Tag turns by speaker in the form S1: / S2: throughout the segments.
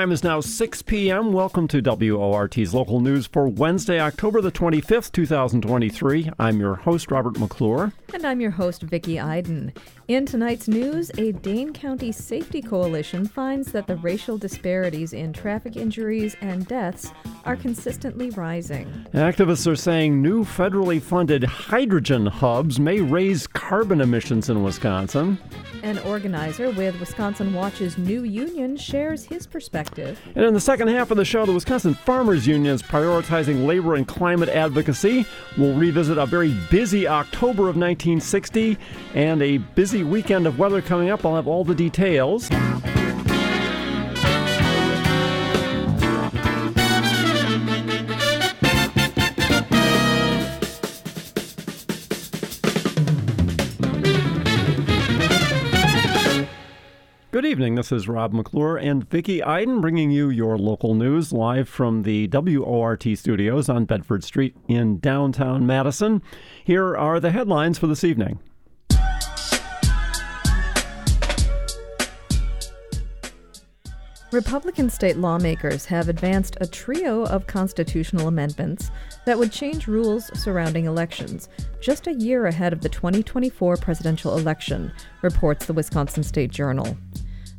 S1: time is now 6 p.m. Welcome to WORT's local news for Wednesday, October the 25th, 2023. I'm your host, Robert McClure.
S2: And I'm your host, Vicki Iden. In tonight's news, a Dane County Safety Coalition finds that the racial disparities in traffic injuries and deaths are consistently rising.
S1: Activists are saying new federally funded hydrogen hubs may raise carbon emissions in Wisconsin.
S2: An organizer with Wisconsin Watch's new union shares his perspective.
S1: And in the second half of the show, the Wisconsin Farmers Union is prioritizing labor and climate advocacy. We'll revisit a very busy October of 1960 and a busy weekend of weather coming up. I'll have all the details. Evening. This is Rob McClure and Vicki Iden bringing you your local news live from the WORT studios on Bedford Street in downtown Madison. Here are the headlines for this evening.
S2: Republican state lawmakers have advanced a trio of constitutional amendments that would change rules surrounding elections just a year ahead of the 2024 presidential election, reports the Wisconsin State Journal.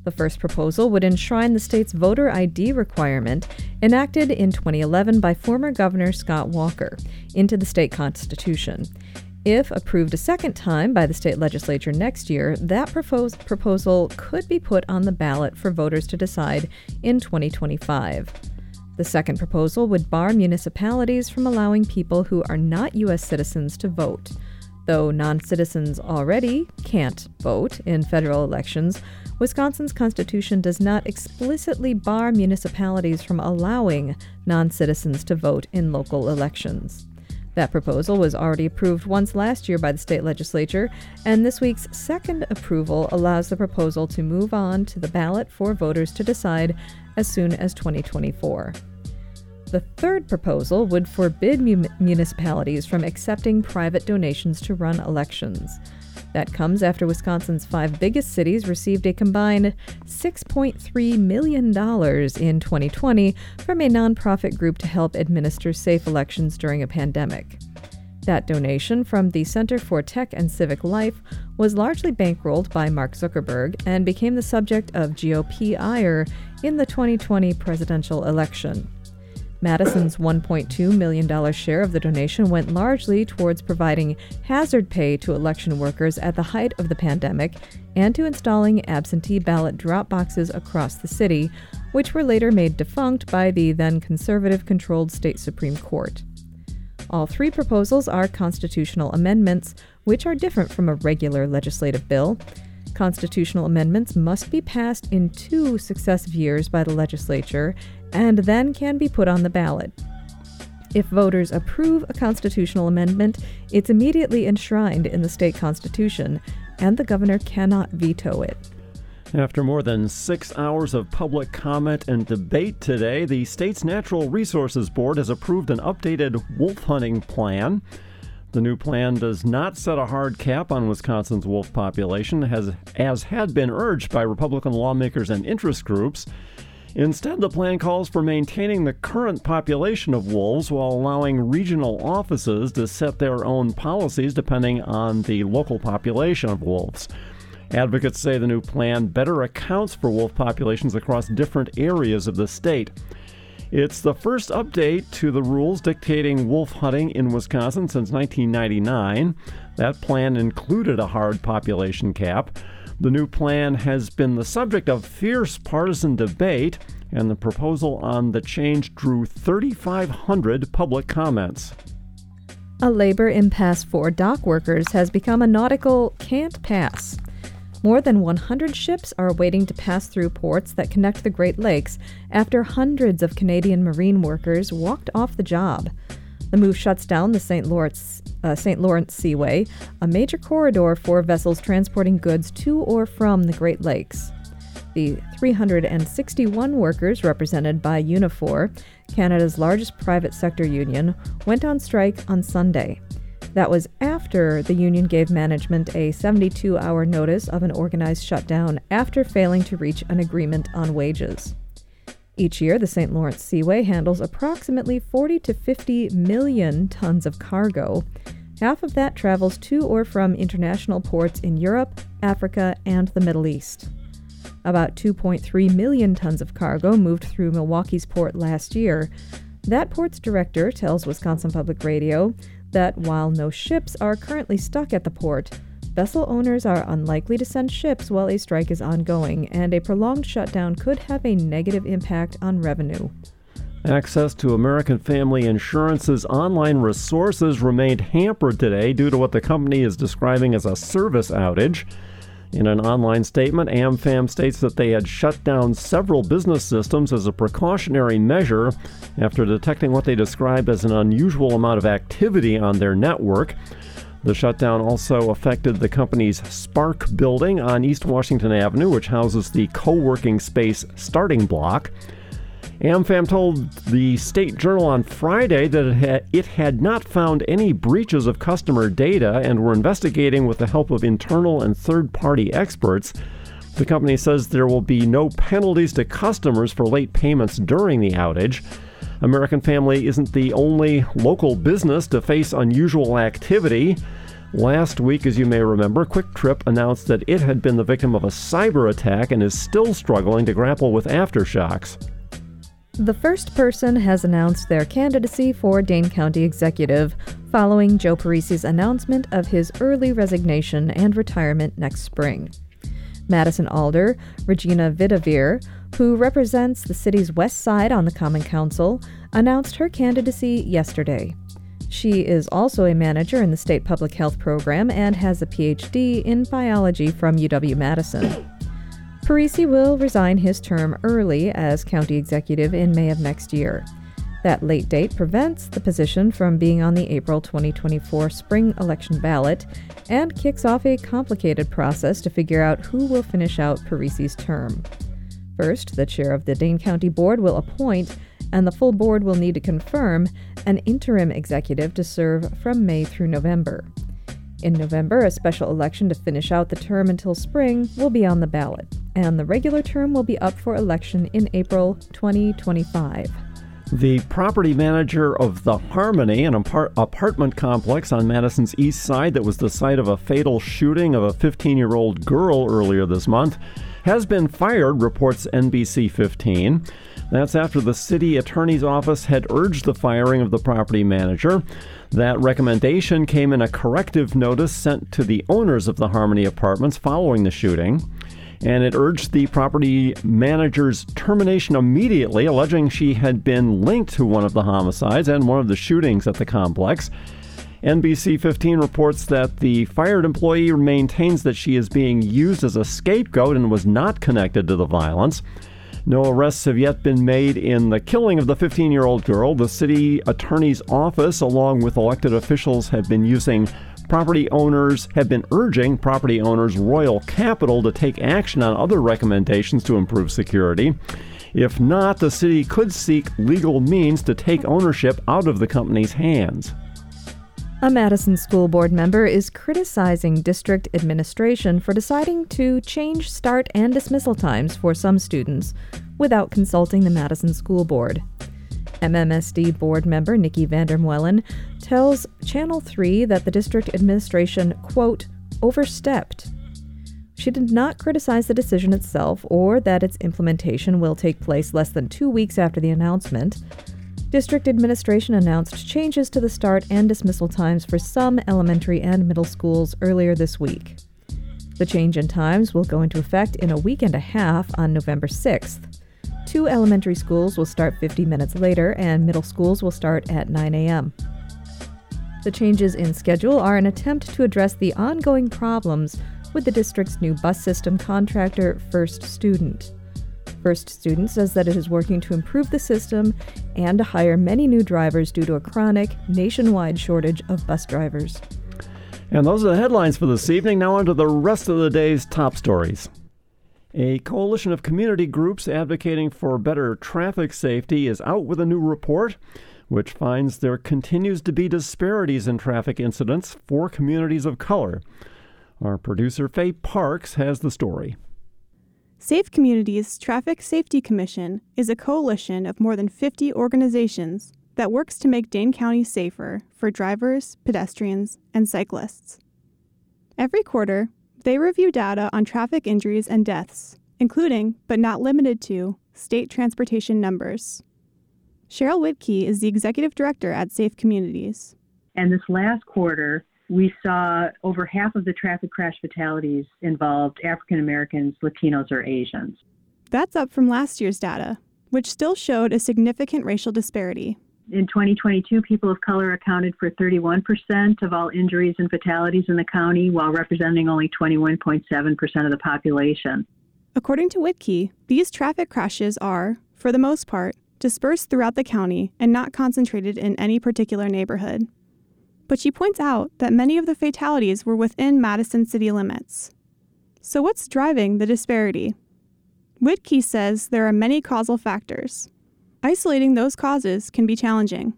S2: The first proposal would enshrine the state's voter ID requirement, enacted in 2011 by former Governor Scott Walker, into the state constitution. If approved a second time by the state legislature next year, that proposed proposal could be put on the ballot for voters to decide in 2025. The second proposal would bar municipalities from allowing people who are not U.S. citizens to vote. Though non citizens already can't vote in federal elections, Wisconsin's constitution does not explicitly bar municipalities from allowing non citizens to vote in local elections. That proposal was already approved once last year by the state legislature, and this week's second approval allows the proposal to move on to the ballot for voters to decide as soon as 2024. The third proposal would forbid mu- municipalities from accepting private donations to run elections. That comes after Wisconsin's five biggest cities received a combined $6.3 million in 2020 from a nonprofit group to help administer safe elections during a pandemic. That donation from the Center for Tech and Civic Life was largely bankrolled by Mark Zuckerberg and became the subject of GOP ire in the 2020 presidential election. Madison's $1.2 million share of the donation went largely towards providing hazard pay to election workers at the height of the pandemic and to installing absentee ballot drop boxes across the city, which were later made defunct by the then conservative controlled state Supreme Court. All three proposals are constitutional amendments, which are different from a regular legislative bill. Constitutional amendments must be passed in two successive years by the legislature and then can be put on the ballot. If voters approve a constitutional amendment, it's immediately enshrined in the state constitution, and the governor cannot veto it.
S1: After more than six hours of public comment and debate today, the state's Natural Resources Board has approved an updated wolf hunting plan. The new plan does not set a hard cap on Wisconsin's wolf population, as, as had been urged by Republican lawmakers and interest groups. Instead, the plan calls for maintaining the current population of wolves while allowing regional offices to set their own policies depending on the local population of wolves. Advocates say the new plan better accounts for wolf populations across different areas of the state. It's the first update to the rules dictating wolf hunting in Wisconsin since 1999. That plan included a hard population cap. The new plan has been the subject of fierce partisan debate, and the proposal on the change drew 3,500 public comments.
S2: A labor impasse for dock workers has become a nautical can't pass. More than 100 ships are waiting to pass through ports that connect the Great Lakes after hundreds of Canadian marine workers walked off the job. The move shuts down the St. Lawrence, uh. Lawrence Seaway, a major corridor for vessels transporting goods to or from the Great Lakes. The 361 workers represented by Unifor, Canada's largest private sector union, went on strike on Sunday. That was after the union gave management a 72 hour notice of an organized shutdown after failing to reach an agreement on wages. Each year, the St. Lawrence Seaway handles approximately 40 to 50 million tons of cargo. Half of that travels to or from international ports in Europe, Africa, and the Middle East. About 2.3 million tons of cargo moved through Milwaukee's port last year. That port's director tells Wisconsin Public Radio that while no ships are currently stuck at the port, vessel owners are unlikely to send ships while a strike is ongoing, and a prolonged shutdown could have a negative impact on revenue.
S1: Access to American Family Insurance's online resources remained hampered today due to what the company is describing as a service outage. In an online statement, AmFam states that they had shut down several business systems as a precautionary measure after detecting what they described as an unusual amount of activity on their network. The shutdown also affected the company's Spark building on East Washington Avenue, which houses the co working space Starting Block. AmFam told the State Journal on Friday that it had, it had, not found any breaches of customer data and were investigating with the help of internal and third party experts. The company says there will be no penalties to customers for late payments during the outage. American Family isn't the only local business to face unusual activity. Last week, as you may remember, Kwik Trip announced that it had been the victim of a cyber attack and is still struggling to grapple with aftershocks.
S2: The first person has announced their candidacy for Dane County Executive following Joe Parisi's announcement of his early resignation and retirement next spring. Madison Alder, Regina Vidaver, who represents the city's west side on the Common Council, announced her candidacy yesterday. She is also a manager in the state public health program and has a PhD in biology from UW Madison. Parisi will resign his term early as county executive in May of next year. That late date prevents the position from being on the April 2024 spring election ballot and kicks off a complicated process to figure out who will finish out Parisi's term. First, the chair of the Dane County Board will appoint, and the full board will need to confirm, an interim executive to serve from May through November. In November, a special election to finish out the term until spring will be on the ballot and the regular term will be up for election in April 2025.
S1: The property manager of the Harmony, an apart- apartment complex on Madison's east side that was the site of a fatal shooting of a 15 year old girl earlier this month, has been fired, reports NBC 15. That's after the city attorney's office had urged the firing of the property manager. That recommendation came in a corrective notice sent to the owners of the Harmony apartments following the shooting and it urged the property manager's termination immediately, alleging she had been linked to one of the homicides and one of the shootings at the complex. NBC 15 reports that the fired employee maintains that she is being used as a scapegoat and was not connected to the violence. No arrests have yet been made in the killing of the 15 year old girl. The city attorney's office, along with elected officials, have been using property owners have been urging property owners Royal Capital to take action on other recommendations to improve security. If not, the city could seek legal means to take ownership out of the company's hands.
S2: A Madison School Board member is criticizing district administration for deciding to change start and dismissal times for some students without consulting the Madison School Board. MMSD board member Nikki Vandermeulen tells Channel 3 that the district administration, quote, overstepped. She did not criticize the decision itself or that its implementation will take place less than two weeks after the announcement. District administration announced changes to the start and dismissal times for some elementary and middle schools earlier this week. The change in times will go into effect in a week and a half on November 6th. Two elementary schools will start 50 minutes later, and middle schools will start at 9 a.m. The changes in schedule are an attempt to address the ongoing problems with the district's new bus system contractor, First Student. First Student says that it is working to improve the system and to hire many new drivers due to a chronic, nationwide shortage of bus drivers.
S1: And those are the headlines for this evening. Now, on to the rest of the day's top stories. A coalition of community groups advocating for better traffic safety is out with a new report which finds there continues to be disparities in traffic incidents for communities of color. Our producer Faye Parks has the story.
S3: Safe Communities Traffic Safety Commission is a coalition of more than 50 organizations that works to make Dane County safer for drivers, pedestrians, and cyclists. Every quarter, they review data on traffic injuries and deaths, including, but not limited to, state transportation numbers. Cheryl Wittke is the executive director at Safe Communities.
S4: And this last quarter, we saw over half of the traffic crash fatalities involved African Americans, Latinos, or Asians.
S3: That's up from last year's data, which still showed a significant racial disparity.
S4: In 2022, people of color accounted for 31% of all injuries and fatalities in the county, while representing only 21.7% of the population.
S3: According to Wittke, these traffic crashes are, for the most part, dispersed throughout the county and not concentrated in any particular neighborhood but she points out that many of the fatalities were within Madison city limits. So, what's driving the disparity? Wittke says there are many causal factors. Isolating those causes can be challenging.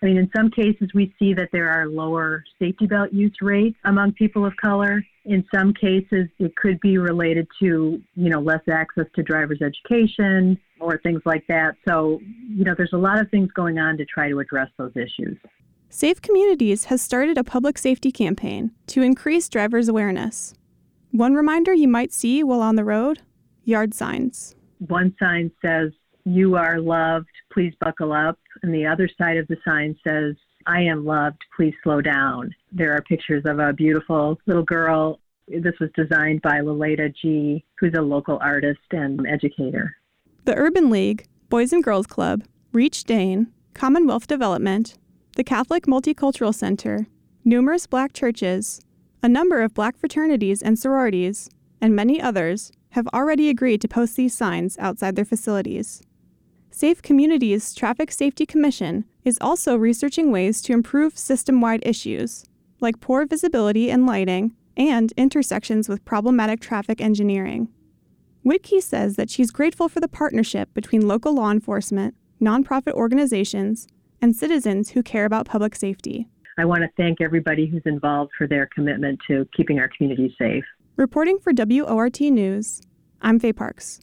S4: I mean, in some cases, we see that there are lower safety belt use rates among people of color. In some cases, it could be related to, you know, less access to driver's education or things like that. So, you know, there's a lot of things going on to try to address those issues.
S3: Safe Communities has started a public safety campaign to increase drivers' awareness. One reminder you might see while on the road yard signs.
S4: One sign says, You are loved, please buckle up. And the other side of the sign says, I am loved, please slow down. There are pictures of a beautiful little girl. This was designed by Laleta G., who's a local artist and educator.
S3: The Urban League, Boys and Girls Club, Reach Dane, Commonwealth Development, the Catholic Multicultural Center, numerous black churches, a number of black fraternities and sororities, and many others have already agreed to post these signs outside their facilities. Safe Communities Traffic Safety Commission is also researching ways to improve system wide issues, like poor visibility and lighting and intersections with problematic traffic engineering. Wittke says that she's grateful for the partnership between local law enforcement, nonprofit organizations, and citizens who care about public safety.
S4: I want to thank everybody who's involved for their commitment to keeping our community safe.
S3: Reporting for WORT News, I'm Faye Parks.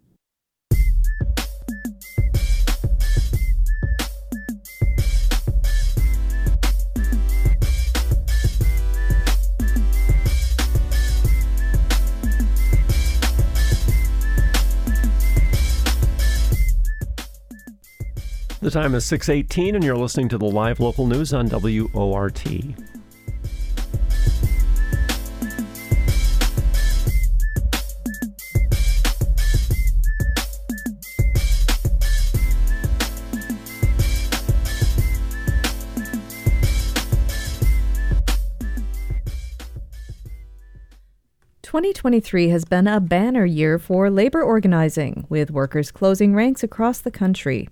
S1: 'The time is 6:18 and you're listening to the live local news on WORT.
S2: Twenty twenty three has been a banner year for labor organizing, with workers closing ranks across the country.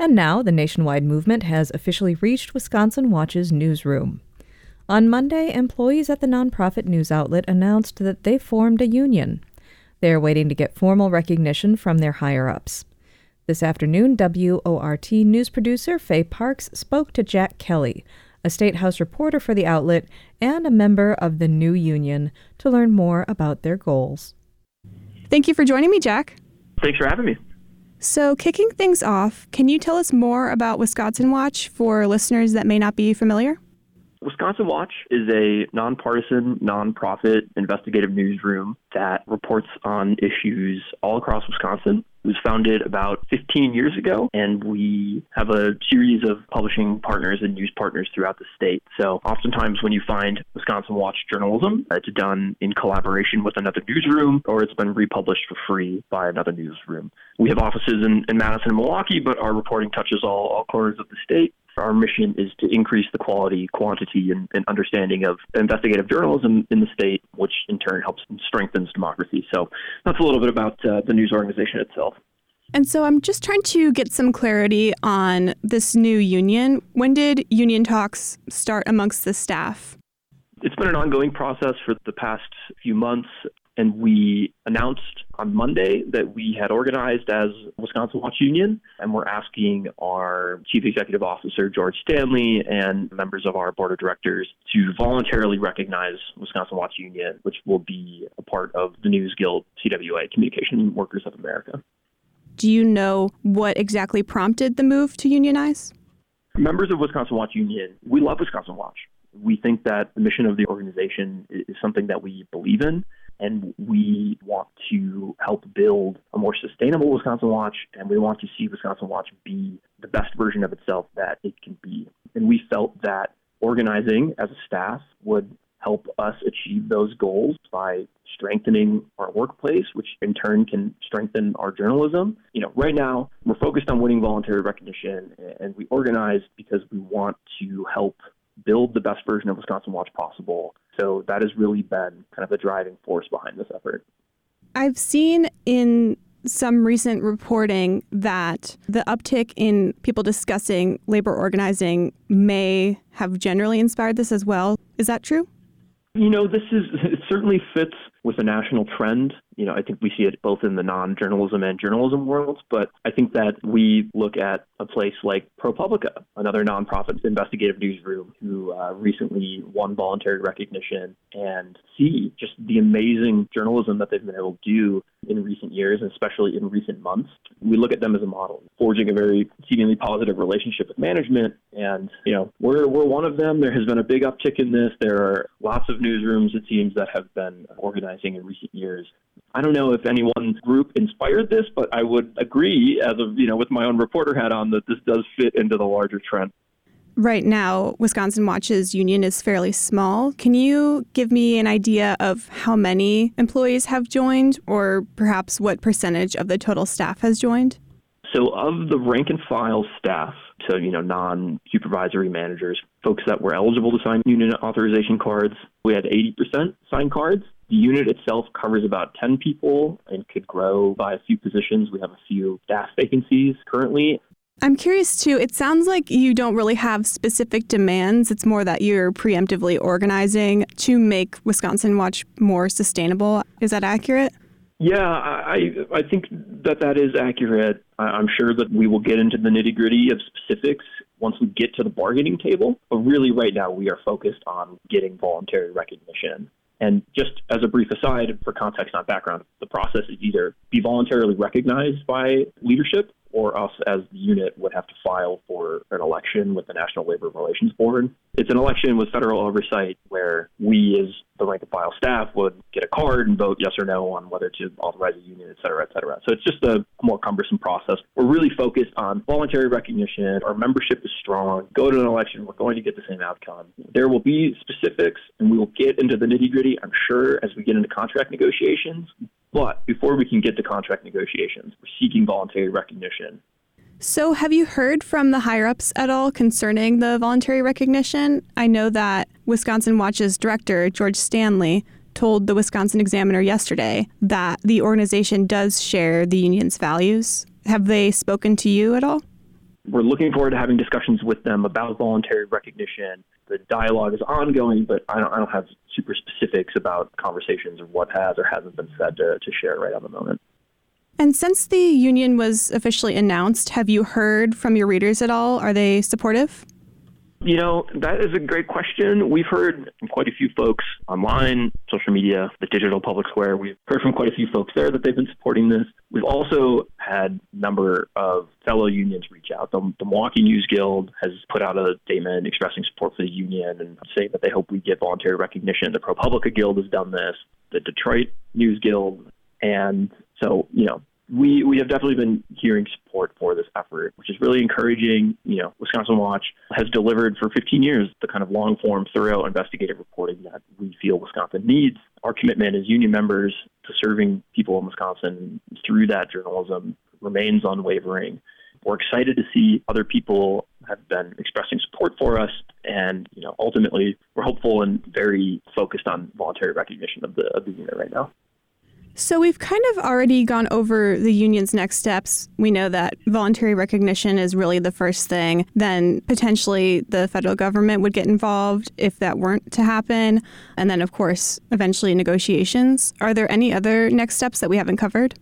S2: And now the nationwide movement has officially reached Wisconsin Watch's newsroom. On Monday, employees at the nonprofit news outlet announced that they formed a union. They are waiting to get formal recognition from their higher ups. This afternoon, WORT news producer Faye Parks spoke to Jack Kelly, a State House reporter for the outlet and a member of the new union, to learn more about their goals.
S3: Thank you for joining me, Jack.
S5: Thanks for having me.
S3: So, kicking things off, can you tell us more about Wisconsin Watch for listeners that may not be familiar?
S5: Wisconsin Watch is a nonpartisan, nonprofit investigative newsroom that reports on issues all across Wisconsin. It was founded about 15 years ago, and we have a series of publishing partners and news partners throughout the state. So, oftentimes, when you find Wisconsin Watch journalism, uh, it's done in collaboration with another newsroom or it's been republished for free by another newsroom. We have offices in, in Madison and Milwaukee, but our reporting touches all, all corners of the state. Our mission is to increase the quality, quantity, and, and, understanding of investigative journalism in the state, which in turn helps and strengthens democracy. So that's a little bit about uh, the news organization itself.
S3: And so I'm just trying to get some clarity on this new union. When did union talks start amongst the staff?
S5: It's been an ongoing process for the past few months And we announced on Monday that we had organized as Wisconsin Watch Union, and we're asking our Chief Executive Officer, George Stanley, and members of our board of directors to voluntarily recognize Wisconsin Watch Union, which will be a part of the News Guild CWA, Communication Workers of America.
S3: Do you know what exactly prompted the move to unionize?
S5: Members of Wisconsin Watch Union, we love Wisconsin Watch. We think that the mission of the organization is something that we believe in, and we want to help build a more sustainable Wisconsin Watch, and we want to see Wisconsin Watch be the best version of itself that it can be. And we felt that organizing as a staff would help us achieve those goals by strengthening our workplace, which in turn can strengthen our journalism. You know, right now we're focused on winning voluntary recognition and we organize because we want to help build the best version of Wisconsin Watch possible. So that has really been kind of the driving force behind this effort.
S3: I've seen in some recent reporting that the uptick in people discussing labor organizing may have generally inspired this as well. Is that true?
S5: You know, this is it certainly fits with a national trend. You know, I think we see it both in the non-journalism and journalism worlds, but I think that we look at a place like ProPublica, another nonprofit investigative newsroom who uh, recently won voluntary recognition and see just the amazing journalism that they've been able to do in recent years, and especially in recent months. We look at them as a model, forging a very seemingly positive relationship with management. And, you know, we're, we're one of them. There has been a big uptick in this. There are lots of newsrooms, it seems, that have been organizing in recent years. I don't know if any one group inspired this, but I would agree, as of you know, with my own reporter hat on, that this does fit into the larger trend.
S3: Right now, Wisconsin Watch's union is fairly small. Can you give me an idea of how many employees have joined, or perhaps what percentage of the total staff has joined?
S5: So, of the rank and file staff, so you know, non-supervisory managers, folks that were eligible to sign union authorization cards, we had 80% sign cards. The unit itself covers about 10 people and could grow by a few positions. We have a few staff vacancies currently.
S3: I'm curious too. It sounds like you don't really have specific demands. It's more that you're preemptively organizing to make Wisconsin Watch more sustainable. Is that accurate?
S5: Yeah, I I think that that is accurate. I'm sure that we will get into the nitty gritty of specifics once we get to the bargaining table. But really, right now, we are focused on getting voluntary recognition. And just as a brief aside, for context, not background, the process is either be voluntarily recognized by leadership or us as the unit would have to file for an election with the National Labor Relations Board. It's an election with federal oversight where we, as the rank and file staff, would get a card and vote yes or no on whether to authorize a union, et cetera, et cetera. So it's just a more cumbersome process. We're really focused on voluntary recognition. Our membership is strong. Go to an election, we're going to get the same outcome. There will be specifics, and we will get into the nitty gritty, I'm sure, as we get into contract negotiations. But before we can get to contract negotiations, we're seeking voluntary recognition.
S3: So, have you heard from the higher ups at all concerning the voluntary recognition? I know that Wisconsin Watch's director, George Stanley, told the Wisconsin Examiner yesterday that the organization does share the union's values. Have they spoken to you at all?
S5: We're looking forward to having discussions with them about voluntary recognition. The dialogue is ongoing, but I don't, I don't have super specifics about conversations or what has or hasn't been said to, to share right at the moment.
S3: And since the union was officially announced, have you heard from your readers at all? Are they supportive?
S5: You know, that is a great question. We've heard from quite a few folks online, social media, the digital public square. We've heard from quite a few folks there that they've been supporting this. We've also had a number of fellow unions reach out. The, the Milwaukee News Guild has put out a statement expressing support for the union and saying that they hope we get voluntary recognition. The ProPublica Guild has done this, the Detroit News Guild. And so, you know, we, we have definitely been hearing support for this effort, which is really encouraging. You know, Wisconsin Watch has delivered for 15 years the kind of long form, thorough investigative reporting that we feel Wisconsin needs. Our commitment as union members to serving people in Wisconsin through that journalism remains unwavering. We're excited to see other people have been expressing support for us, and you know, ultimately, we're hopeful and very focused on voluntary recognition of the of the unit right now.
S3: So, we've kind of already gone over the union's next steps. We know that voluntary recognition is really the first thing. Then, potentially, the federal government would get involved if that weren't to happen. And then, of course, eventually negotiations. Are there any other next steps that we haven't covered?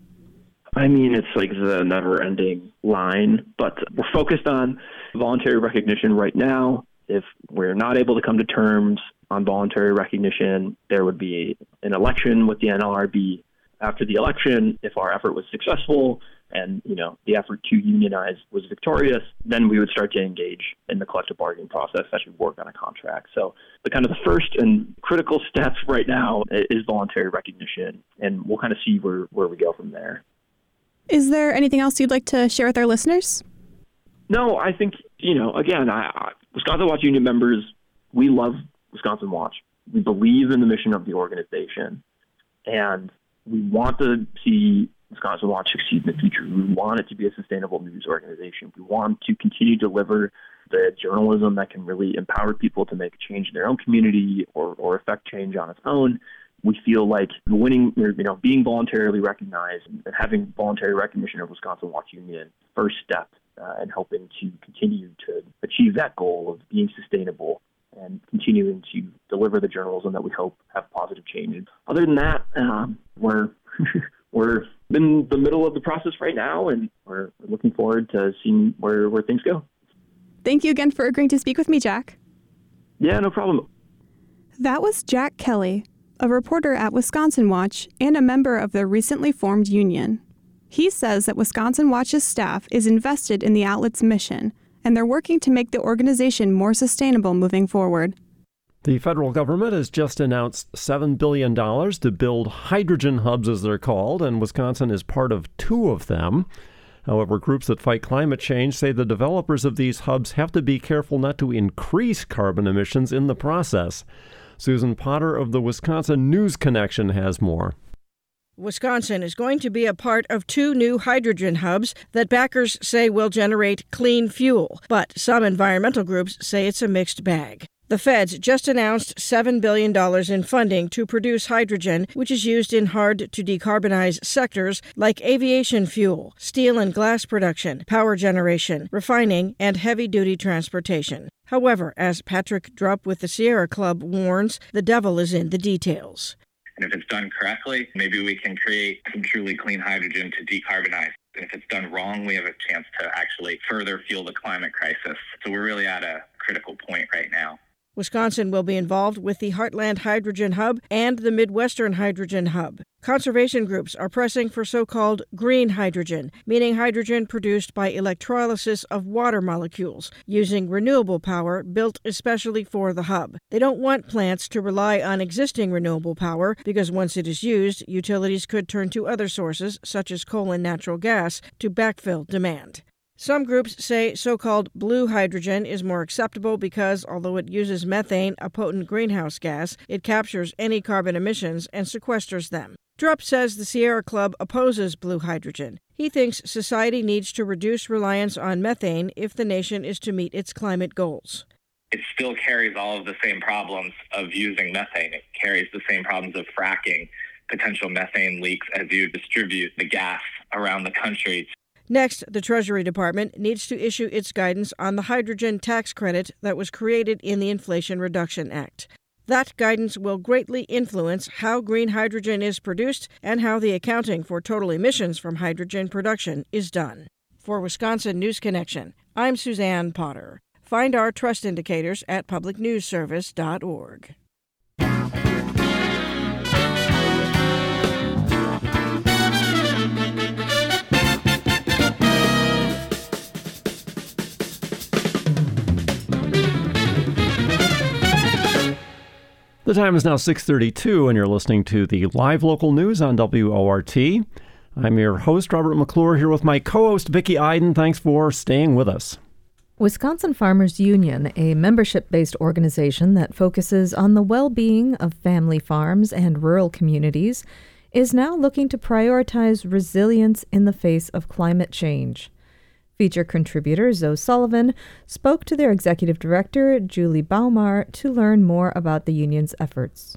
S5: I mean, it's like the never ending line, but we're focused on voluntary recognition right now. If we're not able to come to terms on voluntary recognition, there would be an election with the NLRB after the election, if our effort was successful and you know the effort to unionize was victorious, then we would start to engage in the collective bargaining process we work on a contract. So the kind of the first and critical steps right now is voluntary recognition, and we'll kind of see where, where we go from there.
S3: Is there anything else you'd like to share with our listeners?
S5: No, I think you know. Again, I, I, Wisconsin Watch Union members, we love Wisconsin Watch. We believe in the mission of the organization, and we want to see Wisconsin Watch succeed in the future. We want it to be a sustainable news organization. We want to continue to deliver the journalism that can really empower people to make a change in their own community or, or affect change on its own. We feel like winning, you know, being voluntarily recognized and having voluntary recognition of Wisconsin Watch Union first step uh, in helping to continue to achieve that goal of being sustainable and continuing to deliver the journalism that we hope have positive change. And other than that, um, we're we're in the middle of the process right now, and we're looking forward to seeing where where things go.
S3: Thank you again for agreeing to speak with me, Jack.
S5: Yeah, no problem.
S3: That was Jack Kelly, a reporter at Wisconsin Watch and a member of the recently formed union. He says that Wisconsin Watch's staff is invested in the outlet's mission and they're working to make the organization more sustainable moving forward.
S1: The federal government has just announced $7 billion to build hydrogen hubs, as they're called, and Wisconsin is part of two of them. However, groups that fight climate change say the developers of these hubs have to be careful not to increase carbon emissions in the process. Susan Potter of the Wisconsin News Connection has more.
S6: Wisconsin is going to be a part of two new hydrogen hubs that backers say will generate clean fuel, but some environmental groups say it's a mixed bag. The feds just announced $7 billion in funding to produce hydrogen, which is used in hard to decarbonize sectors like aviation fuel, steel and glass production, power generation, refining, and heavy duty transportation. However, as Patrick Drupp with the Sierra Club warns, the devil is in the details.
S7: And if it's done correctly, maybe we can create some truly clean hydrogen to decarbonize. And if it's done wrong, we have a chance to actually further fuel the climate crisis. So we're really at a critical point right now.
S6: Wisconsin will be involved with the Heartland Hydrogen Hub and the Midwestern Hydrogen Hub. Conservation groups are pressing for so called green hydrogen, meaning hydrogen produced by electrolysis of water molecules using renewable power built especially for the hub. They don't want plants to rely on existing renewable power because once it is used, utilities could turn to other sources, such as coal and natural gas, to backfill demand. Some groups say so called blue hydrogen is more acceptable because, although it uses methane, a potent greenhouse gas, it captures any carbon emissions and sequesters them. Drupp says the Sierra Club opposes blue hydrogen. He thinks society needs to reduce reliance on methane if the nation is to meet its climate goals.
S7: It still carries all of the same problems of using methane. It carries the same problems of fracking, potential methane leaks as you distribute the gas around the country
S6: Next, the Treasury Department needs to issue its guidance on the hydrogen tax credit that was created in the Inflation Reduction Act. That guidance will greatly influence how green hydrogen is produced and how the accounting for total emissions from hydrogen production is done. For Wisconsin News Connection, I'm Suzanne Potter. Find our trust indicators at publicnewsservice.org.
S1: The time is now 6:32 and you're listening to the live local news on WORT. I'm your host Robert McClure here with my co-host Vicki Iden. Thanks for staying with us.
S2: Wisconsin Farmers Union, a membership-based organization that focuses on the well-being of family farms and rural communities, is now looking to prioritize resilience in the face of climate change. Feature contributor Zoe Sullivan spoke to their executive director, Julie Bomar, to learn more about the union's efforts.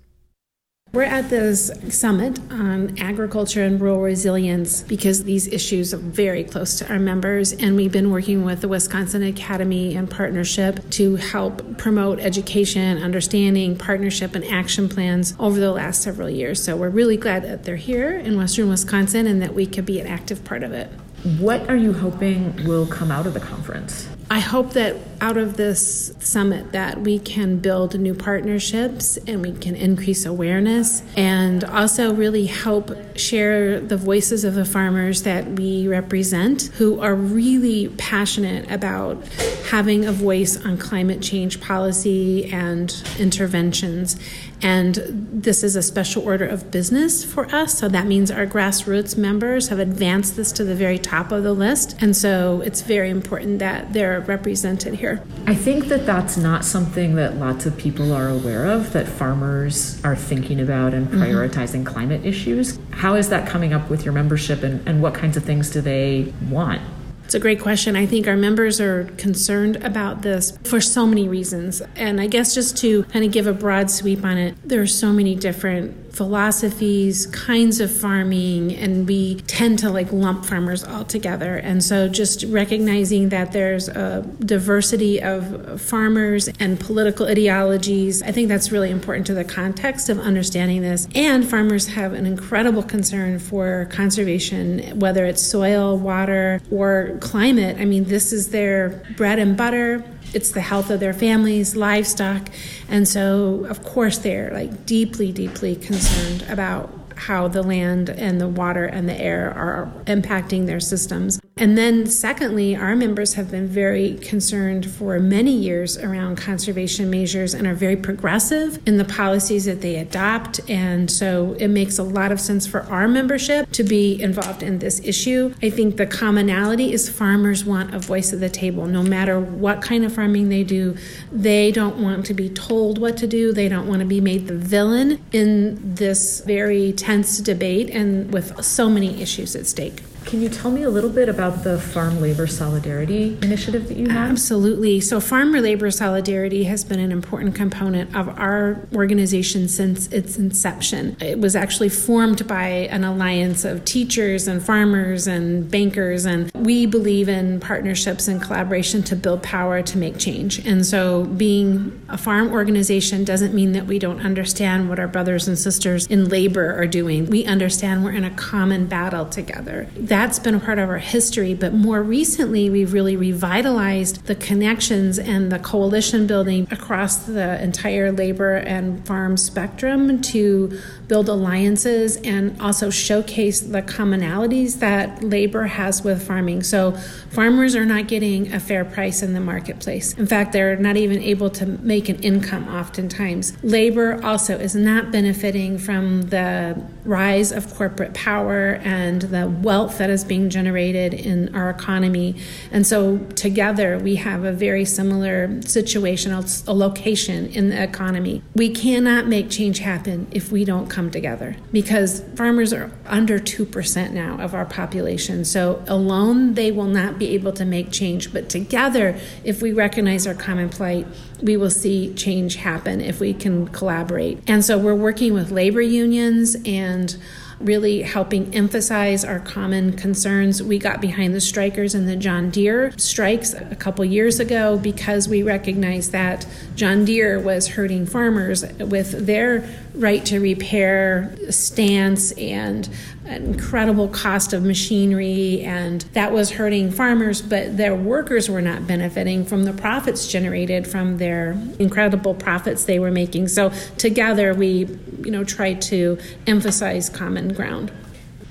S8: We're at this summit on agriculture and rural resilience because these issues are very close to our members, and we've been working with the Wisconsin Academy in partnership to help promote education, understanding, partnership, and action plans over the last several years. So we're really glad that they're here in Western Wisconsin and that we could be an active part of it.
S9: What are you hoping will come out of the conference?
S8: I hope that out of this summit that we can build new partnerships and we can increase awareness and also really help share the voices of the farmers that we represent who are really passionate about having a voice on climate change policy and interventions and this is a special order of business for us. So that means our grassroots members have advanced this to the very top of the list. And so it's very important that they're represented here.
S9: I think that that's not something that lots of people are aware of, that farmers are thinking about and mm-hmm. prioritizing mm-hmm. climate issues. How is that coming up with your membership and, and what kinds of things do they want?
S8: It's a great question. I think our members are concerned about this for so many reasons. And I guess just to kind of give a broad sweep on it, there are so many different philosophies, kinds of farming, and we tend to like lump farmers all together. And so just recognizing that there's a diversity of farmers and political ideologies, I think that's really important to the context of understanding this. And farmers have an incredible concern for conservation, whether it's soil, water, or climate. I mean, this is their bread and butter it's the health of their families, livestock, and so of course they're like deeply, deeply concerned about how the land and the water and the air are impacting their systems. And then, secondly, our members have been very concerned for many years around conservation measures and are very progressive in the policies that they adopt. And so it makes a lot of sense for our membership to be involved in this issue. I think the commonality is farmers want a voice at the table. No matter what kind of farming they do, they don't want to be told what to do, they don't want to be made the villain in this very tense debate and with so many issues at stake.
S9: Can you tell me a little bit about the Farm Labor Solidarity Initiative that you have?
S8: Absolutely. So, Farm Labor Solidarity has been an important component of our organization since its inception. It was actually formed by an alliance of teachers and farmers and bankers, and we believe in partnerships and collaboration to build power to make change. And so, being a farm organization doesn't mean that we don't understand what our brothers and sisters in labor are doing. We understand we're in a common battle together that's been a part of our history. But more recently, we've really revitalized the connections and the coalition building across the entire labor and farm spectrum to build alliances and also showcase the commonalities that labor has with farming. So, farmers are not getting a fair price in the marketplace. In fact, they're not even able to make an income oftentimes. Labor also is not benefiting from the rise of corporate power and the wealth that is being generated in our economy. And so, together, we have a very similar situation, a location in the economy. We cannot make change happen if we don't come together because farmers are under 2% now of our population. So alone, they will not be able to make change. But together, if we recognize our common plight, we will see change happen if we can collaborate. And so we're working with labor unions and really helping emphasize our common concerns. We got behind the strikers and the John Deere strikes a couple years ago because we recognized that John Deere was hurting farmers with their right to repair stance and an incredible cost of machinery and that was hurting farmers but their workers were not benefiting from the profits generated from their incredible profits they were making. So together we you know tried to emphasize common ground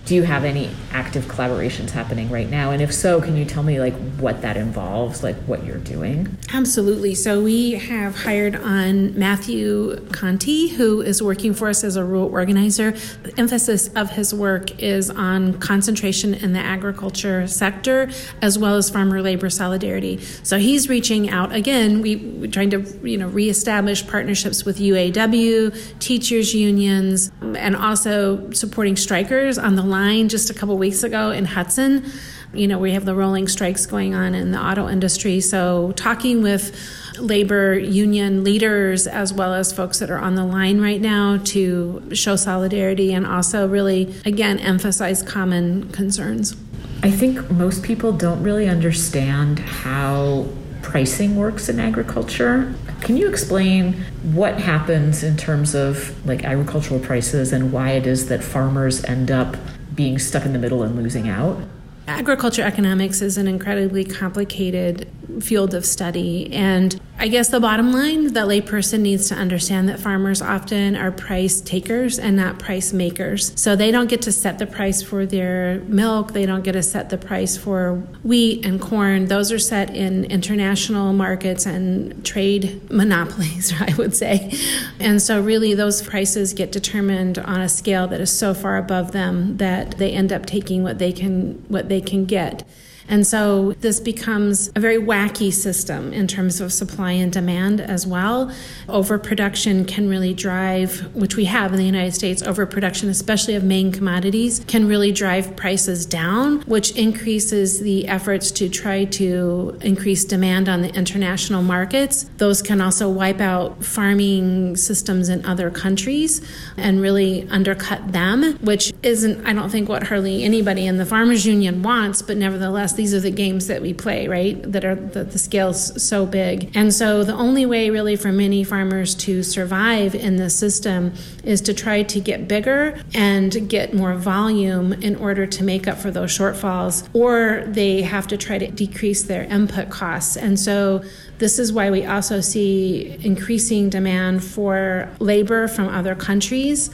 S9: do you have any active collaborations happening right now? And if so can you tell me like what that involves like what you're doing?
S8: Absolutely. So we have hired on matthew conti who is working for us as a rural organizer. The emphasis of his work is on concentration in the agriculture sector as well as farmer labor solidarity. So he's reaching out again. We, we're trying to you know reestablish partnerships with uaw teachers unions and also supporting strikers on the line just a couple weeks ago in Hudson You know, we have the rolling strikes going on in the auto industry. So, talking with labor union leaders as well as folks that are on the line right now to show solidarity and also really, again, emphasize common concerns.
S9: I think most people don't really understand how pricing works in agriculture. Can you explain what happens in terms of like agricultural prices and why it is that farmers end up being stuck in the middle and losing out?
S8: Agriculture economics is an incredibly complicated field of study. And I guess the bottom line the layperson needs to understand that farmers often are price takers and not price makers. So they don't get to set the price for their milk, they don't get to set the price for wheat and corn. Those are set in international markets and trade monopolies, I would say. And so, really, those prices get determined on a scale that is so far above them that they end up taking what they can what they can get. And so this becomes a very wacky system in terms of supply and demand as well. Overproduction can really drive, which we have in the United States, overproduction, especially of main commodities, can really drive prices down, which increases the efforts to try to increase demand on the international markets. Those can also wipe out farming systems in other countries and really undercut them, which isn't, I don't think, what hardly anybody in the Farmers Union wants, but nevertheless, these are the games that we play, right? That are the, the scale's so big. And so the only way really for many farmers to survive in this system is to try to get bigger and get more volume in order to make up for those shortfalls, or they have to try to decrease their input costs. And so this is why we also see increasing demand for labor from other countries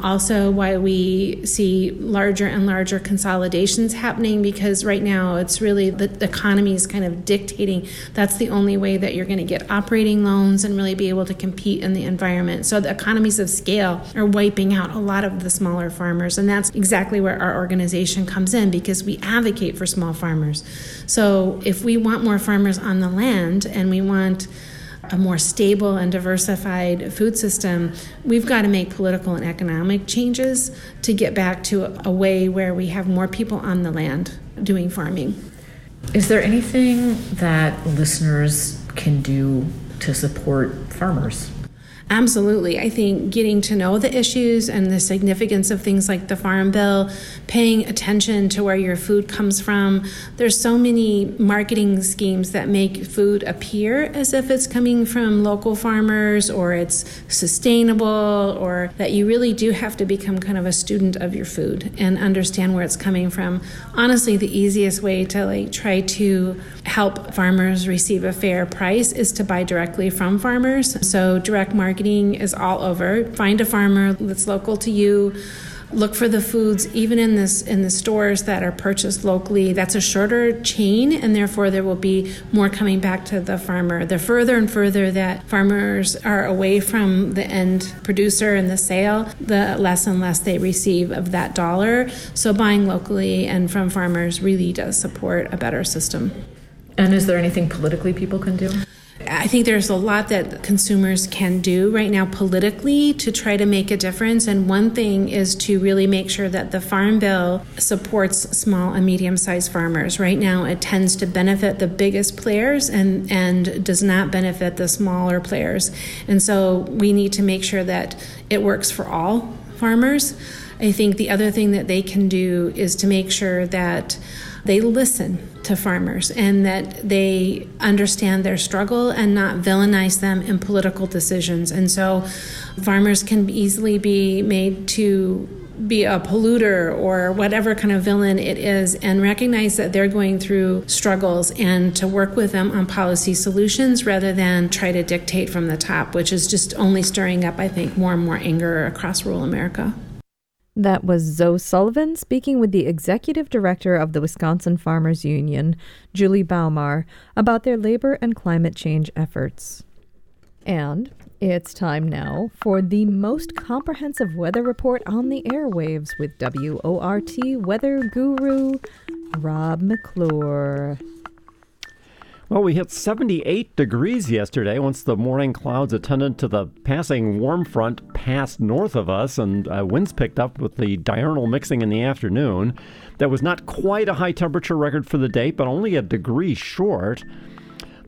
S8: also why we see larger and larger consolidations happening because right now it's really the economy is kind of dictating that's the only way that you're going to get operating loans and really be able to compete in the environment. So the economies of scale are wiping out a lot of the smaller farmers and that's exactly where our organization comes in because we advocate for small farmers. So if we want more farmers on the land and we want a more stable and diversified food system, we've got to make political and economic changes to get back to a way where we have more people on the land doing farming.
S9: Is there anything that listeners can do to support farmers?
S8: Absolutely. I think getting to know the issues and the significance of things like the Farm Bill, paying attention to where your food comes from. There's so many marketing schemes that make food appear as if it's coming from local farmers or it's sustainable or that you really do have to become kind of a student of your food and understand where it's coming from. Honestly, the easiest way to like try to help farmers receive a fair price is to buy directly from farmers. So direct marketing marketing is all over. Find a farmer that's local to you. Look for the foods even in this in the stores that are purchased locally. That's a shorter chain and therefore there will be more coming back to the farmer. The further and further that farmers are away from the end producer and the sale, the less and less they receive of that dollar. So buying locally and from farmers really does support a better system.
S9: And is there anything politically people can do?
S8: I think there's a lot that consumers can do right now politically to try to make a difference. And one thing is to really make sure that the Farm Bill supports small and medium sized farmers. Right now, it tends to benefit the biggest players and, and does not benefit the smaller players. And so we need to make sure that it works for all farmers. I think the other thing that they can do is to make sure that they listen to farmers and that they understand their struggle and not villainize them in political decisions. And so farmers can easily be made to be a polluter or whatever kind of villain it is and recognize that they're going through struggles and to work with them on policy solutions rather than try to dictate from the top, which is just only stirring up, I think, more and more anger across rural America.
S2: That was Zoe Sullivan speaking with the executive director of the Wisconsin Farmers Union, Julie Bomar, about their labor and climate change efforts. And it's time now for the most comprehensive weather report on the airwaves with WORT weather guru Rob McClure.
S1: Well, we hit 78 degrees yesterday once the morning clouds attendant to the passing warm front passed north of us, and uh, winds picked up with the diurnal mixing in the afternoon. That was not quite a high temperature record for the day, but only a degree short.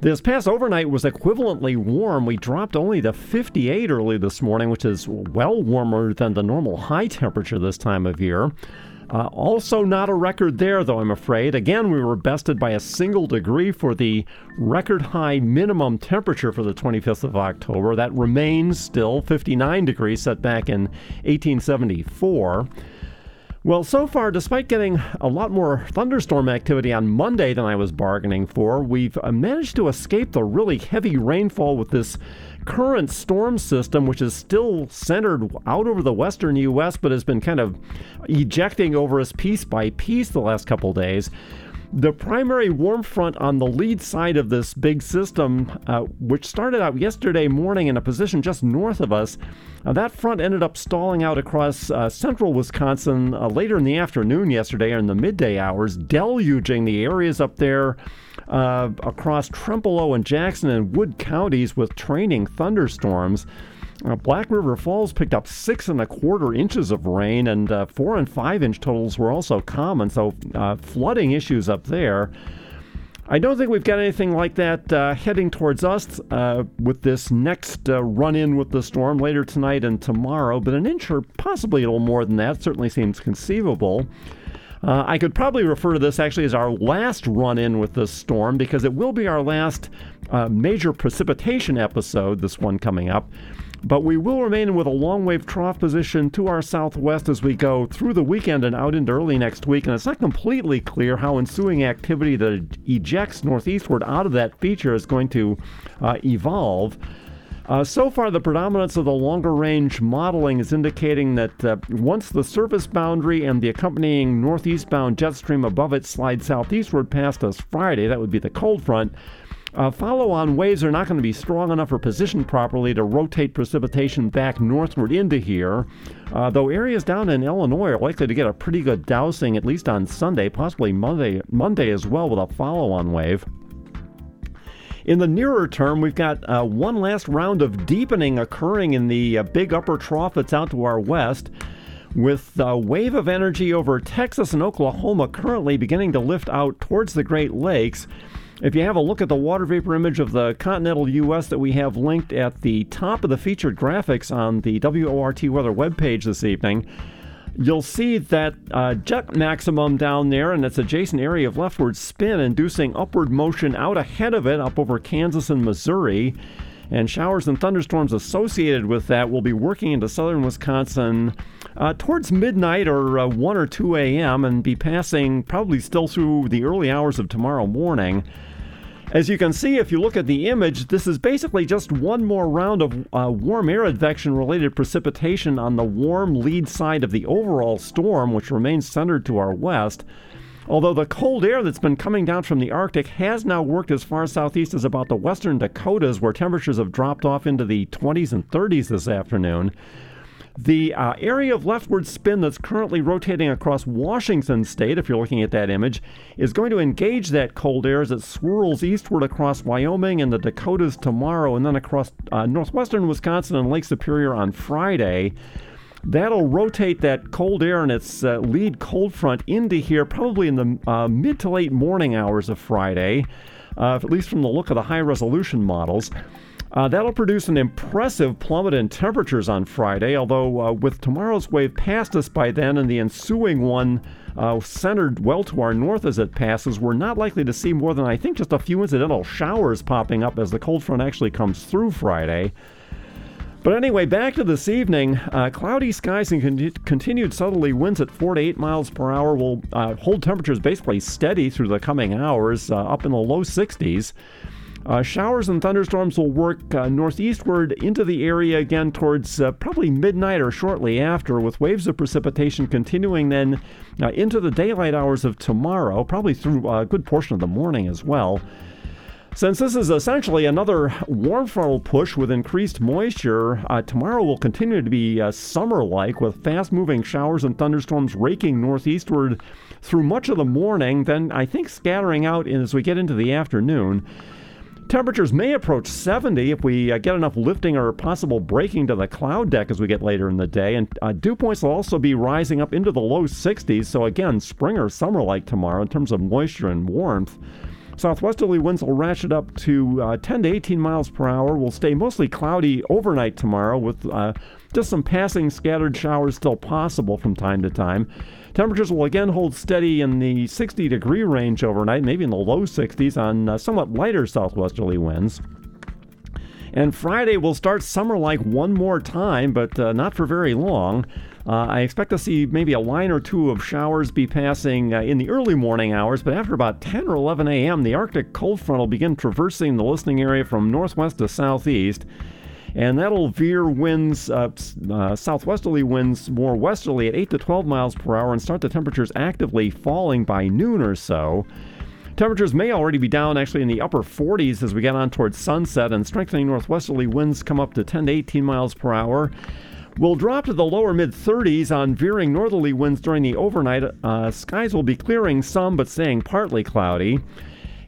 S1: This past overnight was equivalently warm. We dropped only to 58 early this morning, which is well warmer than the normal high temperature this time of year. Uh, also, not a record there, though, I'm afraid. Again, we were bested by a single degree for the record high minimum temperature for the 25th of October. That remains still 59 degrees, set back in 1874. Well, so far, despite getting a lot more thunderstorm activity on Monday than I was bargaining for, we've uh, managed to escape the really heavy rainfall with this current storm system, which is still centered out over the western U.S., but has been kind of ejecting over us piece by piece the last couple days. The primary warm front on the lead side of this big system, uh, which started out yesterday morning in a position just north of us, uh, that front ended up stalling out across uh, central Wisconsin uh, later in the afternoon yesterday or in the midday hours, deluging the areas up there uh, across Trempealeau and Jackson and Wood counties with training thunderstorms. Uh, Black River Falls picked up six and a quarter inches of rain, and uh, four and five inch totals were also common, so uh, flooding issues up there. I don't think we've got anything like that uh, heading towards us uh, with this next uh, run in with the storm later tonight and tomorrow, but an inch or possibly a little more than that certainly seems conceivable. Uh, I could probably refer to this actually as our last run in with this storm because it will be our last uh, major precipitation episode, this one coming up. But we will remain with a long wave trough position to our southwest as we go through the weekend and out into early next week. And it's not completely clear how ensuing activity that ejects northeastward out of that feature is going to uh, evolve. Uh, so far, the predominance of the longer range modeling is indicating that uh, once the surface boundary and the accompanying northeastbound jet stream above it slide southeastward past us Friday, that would be the cold front, uh, follow on waves are not going to be strong enough or positioned properly to rotate precipitation back northward into here, uh, though areas down in Illinois are likely to get a pretty good dousing at least on Sunday, possibly Monday, Monday as well with a follow on wave. In the nearer term, we've got uh, one last round of deepening occurring in the uh, big upper trough that's out to our west, with a wave of energy over Texas and Oklahoma currently beginning to lift out towards the Great Lakes. If you have a look at the water vapor image of the continental U.S. that we have linked at the top of the featured graphics on the WORT weather webpage this evening, you'll see that uh, jet maximum down there and its adjacent area of leftward spin inducing upward motion out ahead of it up over Kansas and Missouri. And showers and thunderstorms associated with that will be working into southern Wisconsin uh, towards midnight or uh, 1 or 2 a.m. and be passing probably still through the early hours of tomorrow morning. As you can see, if you look at the image, this is basically just one more round of uh, warm air advection related precipitation on the warm lead side of the overall storm, which remains centered to our west. Although the cold air that's been coming down from the Arctic has now worked as far southeast as about the western Dakotas, where temperatures have dropped off into the 20s and 30s this afternoon. The uh, area of leftward spin that's currently rotating across Washington state, if you're looking at that image, is going to engage that cold air as it swirls eastward across Wyoming and the Dakotas tomorrow, and then across uh, northwestern Wisconsin and Lake Superior on Friday. That'll rotate that cold air and its uh, lead cold front into here probably in the uh, mid to late morning hours of Friday, uh, at least from the look of the high resolution models. Uh, that'll produce an impressive plummet in temperatures on Friday, although uh, with tomorrow's wave past us by then and the ensuing one uh, centered well to our north as it passes, we're not likely to see more than I think just a few incidental showers popping up as the cold front actually comes through Friday. But anyway, back to this evening. Uh, cloudy skies and con- continued southerly winds at 4 to 8 miles per hour will uh, hold temperatures basically steady through the coming hours, uh, up in the low 60s. Uh, showers and thunderstorms will work uh, northeastward into the area again towards uh, probably midnight or shortly after, with waves of precipitation continuing then uh, into the daylight hours of tomorrow, probably through a good portion of the morning as well. Since this is essentially another warm frontal push with increased moisture, uh, tomorrow will continue to be uh, summer like with fast moving showers and thunderstorms raking northeastward through much of the morning, then I think scattering out as we get into the afternoon. Temperatures may approach 70 if we uh, get enough lifting or possible breaking to the cloud deck as we get later in the day. And uh, dew points will also be rising up into the low 60s. So, again, spring or summer like tomorrow in terms of moisture and warmth. Southwesterly winds will ratchet up to uh, 10 to 18 miles per hour. Will stay mostly cloudy overnight tomorrow with uh, just some passing scattered showers still possible from time to time. Temperatures will again hold steady in the 60 degree range overnight, maybe in the low 60s on uh, somewhat lighter southwesterly winds. And Friday will start summer like one more time, but uh, not for very long. Uh, I expect to see maybe a line or two of showers be passing uh, in the early morning hours, but after about 10 or 11 a.m., the Arctic cold front will begin traversing the listening area from northwest to southeast and that'll veer winds, uh, uh, southwesterly winds more westerly at 8 to 12 miles per hour and start the temperatures actively falling by noon or so. Temperatures may already be down actually in the upper 40s as we get on towards sunset, and strengthening northwesterly winds come up to 10 to 18 miles per hour. We'll drop to the lower mid 30s on veering northerly winds during the overnight. Uh, skies will be clearing some but staying partly cloudy.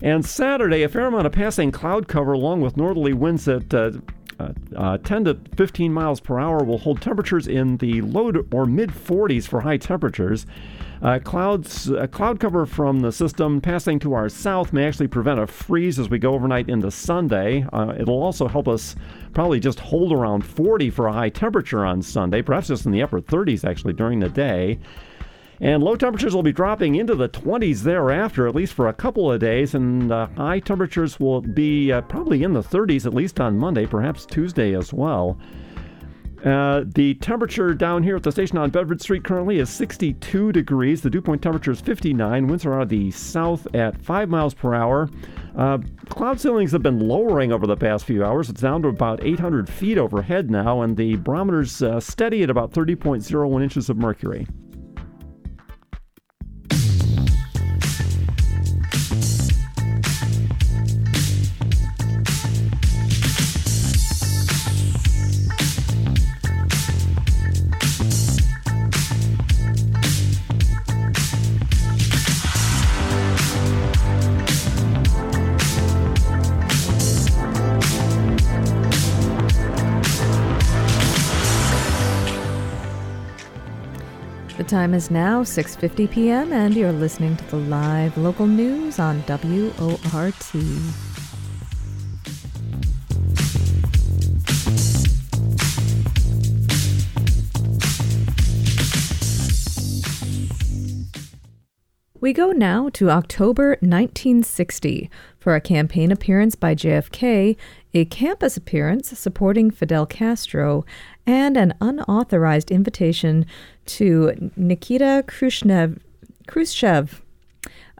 S1: And Saturday, a fair amount of passing cloud cover along with northerly winds at uh, uh, uh, 10 to 15 miles per hour will hold temperatures in the low to, or mid 40s for high temperatures. Uh, clouds, uh, cloud cover from the system passing to our south may actually prevent a freeze as we go overnight into Sunday. Uh, it'll also help us probably just hold around 40 for a high temperature on Sunday, perhaps just in the upper 30s actually during the day. And low temperatures will be dropping into the 20s thereafter, at least for a couple of days, and uh, high temperatures will be uh, probably in the 30s at least on Monday, perhaps Tuesday as well. Uh, the temperature down here at the station on Bedford Street currently is 62 degrees. The dew point temperature is 59. Winds are out of the south at 5 miles per hour. Uh, cloud ceilings have been lowering over the past few hours. It's down to about 800 feet overhead now, and the barometer's uh, steady at about 30.01 inches of mercury.
S2: Time is now 6:50 p.m. and you're listening to the live local news on WORT. We go now to October 1960 for a campaign appearance by JFK, a campus appearance supporting Fidel Castro, and an unauthorized invitation to Nikita Khrushchev. Khrushchev.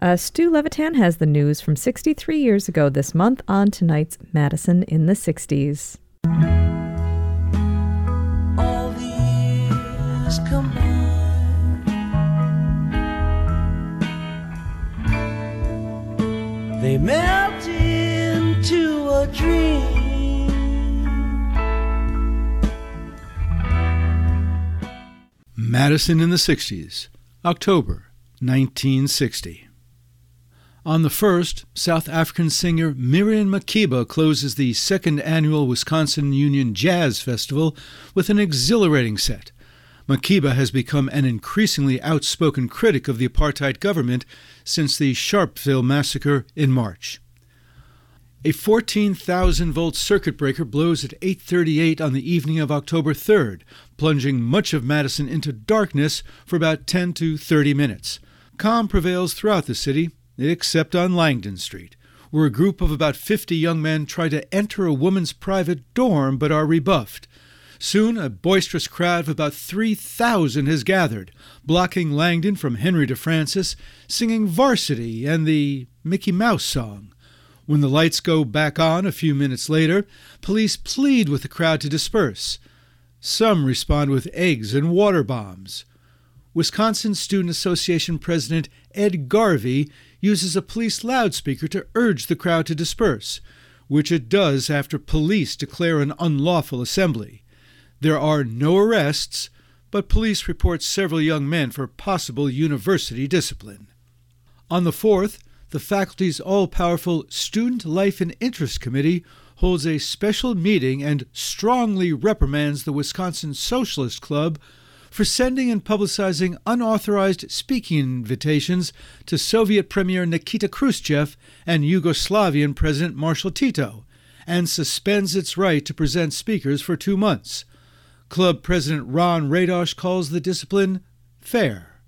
S2: Uh, Stu Levitan has the news from 63 years ago this month on tonight's Madison in the 60s. They melt into a dream.
S10: Madison in the 60s, October 1960. On the 1st, South African singer Miriam Makeba closes the second annual Wisconsin Union Jazz Festival with an exhilarating set. Makeba has become an increasingly outspoken critic of the apartheid government since the Sharpeville massacre in March. A 14,000 volt circuit breaker blows at 8:38 on the evening of October 3rd, plunging much of Madison into darkness for about 10 to 30 minutes. Calm prevails throughout the city, except on Langdon Street, where a group of about 50 young men try to enter a woman's private dorm but are rebuffed. Soon a boisterous crowd of about 3,000 has gathered, blocking Langdon from Henry to DeFrancis, singing Varsity and the Mickey Mouse song. When the lights go back on a few minutes later, police plead with the crowd to disperse. Some respond with eggs and water bombs. Wisconsin Student Association President Ed Garvey uses a police loudspeaker to urge the crowd to disperse, which it does after police declare an unlawful assembly. There are no arrests, but police report several young men for possible university discipline. On the 4th, the faculty's all powerful Student Life and Interest Committee holds a special meeting and strongly reprimands the Wisconsin Socialist Club for sending and publicizing unauthorized speaking invitations to Soviet Premier Nikita Khrushchev and Yugoslavian President Marshal Tito, and suspends its right to present speakers for two months. Club President Ron Radosh calls the discipline fair.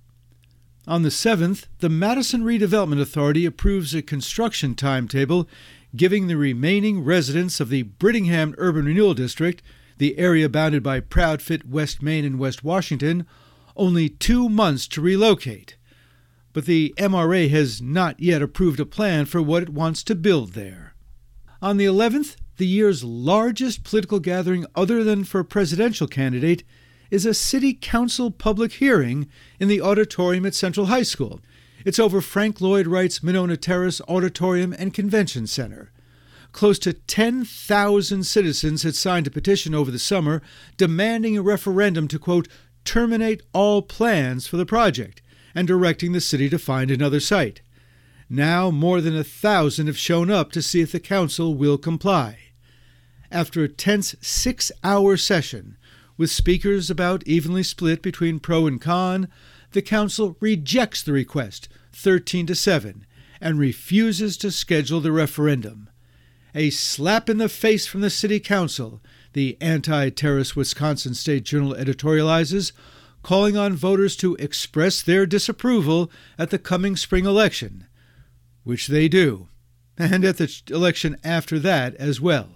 S10: On the 7th, the Madison Redevelopment Authority approves a construction timetable giving the remaining residents of the Brittingham Urban Renewal District, the area bounded by Proudfoot, West Main, and West Washington, only two months to relocate. But the MRA has not yet approved a plan for what it wants to build there. On the 11th, the year's largest political gathering other than for a presidential candidate is a city council public hearing in the auditorium at Central High School. It's over Frank Lloyd Wright's Monona Terrace Auditorium and Convention Center. Close to 10,000 citizens had signed a petition over the summer demanding a referendum to, quote, terminate all plans for the project and directing the city to find another site. Now more than a thousand have shown up to see if the council will comply. After a tense six hour session, with speakers about evenly split between pro and con, the council rejects the request 13 to 7 and refuses to schedule the referendum. A slap in the face from the city council, the anti Terrace Wisconsin State Journal editorializes, calling on voters to express their disapproval at the coming spring election, which they do, and at the election after that as well.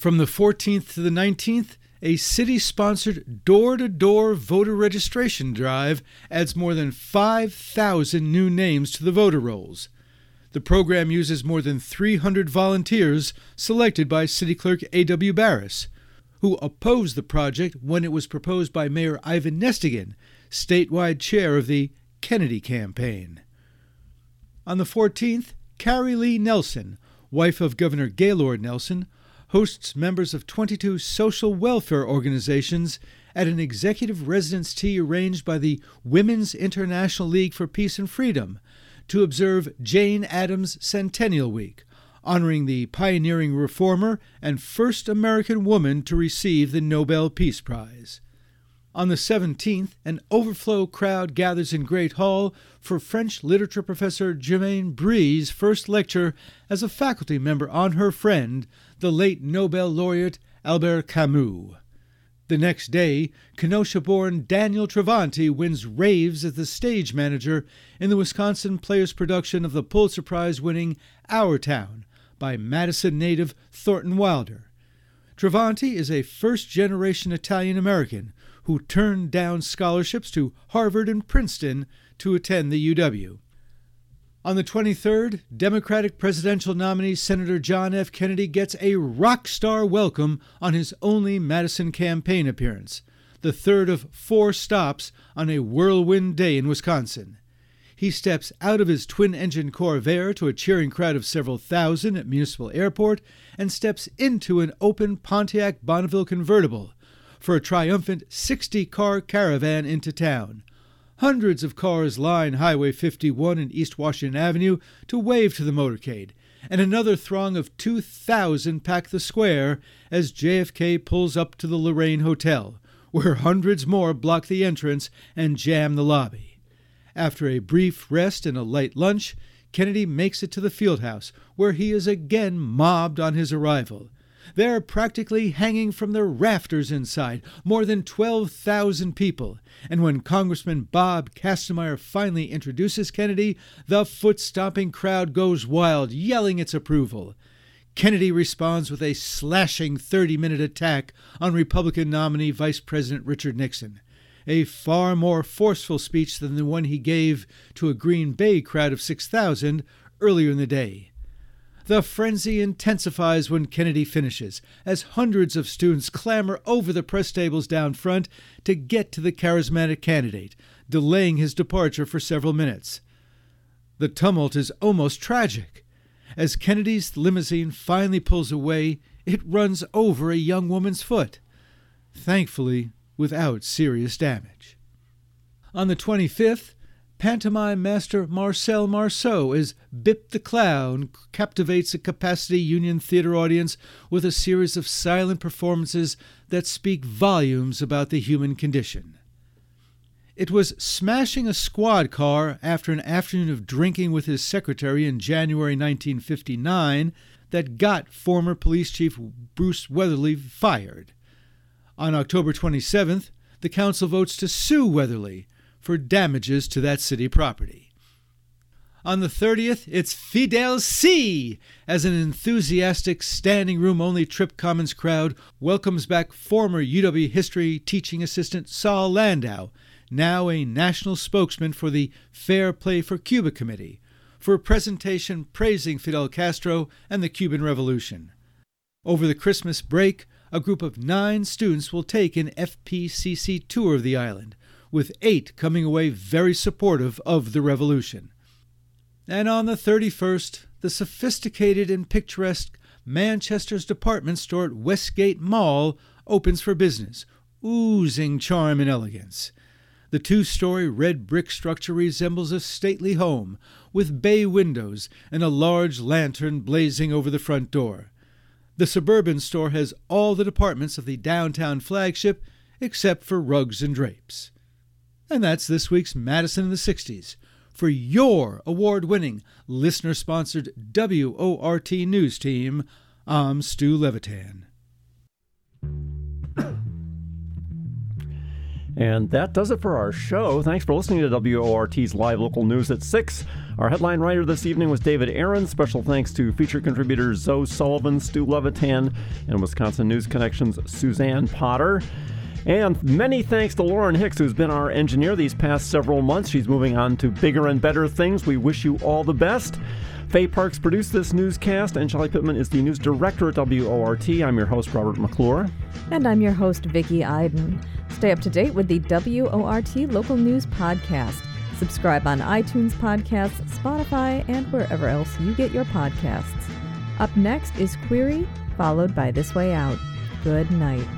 S10: From the 14th to the 19th, a city sponsored door to door voter registration drive adds more than 5,000 new names to the voter rolls. The program uses more than 300 volunteers selected by City Clerk A.W. Barris, who opposed the project when it was proposed by Mayor Ivan Nestingen, statewide chair of the Kennedy campaign. On the 14th, Carrie Lee Nelson, wife of Governor Gaylord Nelson, hosts members of 22 social welfare organizations at an executive residence tea arranged by the Women's International League for Peace and Freedom to observe Jane Addams Centennial Week, honoring the pioneering reformer and first American woman to receive the Nobel Peace Prize. On the 17th, an overflow crowd gathers in Great Hall for French literature professor Germaine Brée's first lecture as a faculty member on her friend, the late Nobel laureate Albert Camus. The next day, Kenosha born Daniel Travanti wins raves as the stage manager in the Wisconsin Players production of the Pulitzer Prize winning Our Town by Madison native Thornton Wilder. Travanti is a first generation Italian American who turned down scholarships to Harvard and Princeton to attend the UW. On the 23rd, Democratic presidential nominee Senator John F. Kennedy gets a rock star welcome on his only Madison campaign appearance, the third of four stops on a whirlwind day in Wisconsin. He steps out of his twin engine Convair to a cheering crowd of several thousand at Municipal Airport and steps into an open Pontiac Bonneville convertible for a triumphant 60 car caravan into town. Hundreds of cars line Highway 51 and East Washington Avenue to wave to the motorcade, and another throng of 2,000 pack the square as JFK pulls up to the Lorraine Hotel, where hundreds more block the entrance and jam the lobby. After a brief rest and a light lunch, Kennedy makes it to the field house, where he is again mobbed on his arrival. They're practically hanging from the rafters inside, more than 12,000 people. And when Congressman Bob Kastenmeier finally introduces Kennedy, the foot stomping crowd goes wild, yelling its approval. Kennedy responds with a slashing 30 minute attack on Republican nominee Vice President Richard Nixon. A far more forceful speech than the one he gave to a Green Bay crowd of 6,000 earlier in the day. The frenzy intensifies when Kennedy finishes, as hundreds of students clamber over the press tables down front to get to the charismatic candidate, delaying his departure for several minutes. The tumult is almost tragic. As Kennedy's limousine finally pulls away, it runs over a young woman's foot, thankfully without serious damage. On the 25th, pantomime master Marcel Marceau as Bip the Clown captivates a capacity Union Theater audience with a series of silent performances that speak volumes about the human condition. It was smashing a squad car after an afternoon of drinking with his secretary in January 1959 that got former police chief Bruce Weatherly fired. On October 27th, the council votes to sue Weatherly for damages to that city property. On the 30th, it's Fidel C. as an enthusiastic standing room only Tripp Commons crowd welcomes back former UW history teaching assistant Saul Landau, now a national spokesman for the Fair Play for Cuba Committee, for a presentation praising Fidel Castro and the Cuban Revolution. Over the Christmas break, a group of nine students will take an FPCC tour of the island, with eight coming away very supportive of the revolution. And on the 31st, the sophisticated and picturesque Manchester's department store at Westgate Mall opens for business, oozing charm and elegance. The two story red brick structure resembles a stately home, with bay windows and a large lantern blazing over the front door. The suburban store has all the departments of the downtown flagship except for rugs and drapes. And that's this week's Madison in the 60s. For your award winning, listener sponsored WORT News Team, I'm Stu Levitan.
S1: And that does it for our show. Thanks for listening to WORT's live local news at 6. Our headline writer this evening was David Aaron. Special thanks to feature contributors Zoe Sullivan, Stu Levitan, and Wisconsin News Connections Suzanne Potter. And many thanks to Lauren Hicks, who's been our engineer these past several months. She's moving on to bigger and better things. We wish you all the best. Faye Parks produced this newscast, and Shelley Pittman is the news director at WORT. I'm your host, Robert McClure.
S2: And I'm your host, Vicki Iden. Stay up to date with the WORT Local News Podcast. Subscribe on iTunes Podcasts, Spotify, and wherever else you get your podcasts. Up next is Query, followed by This Way Out. Good night.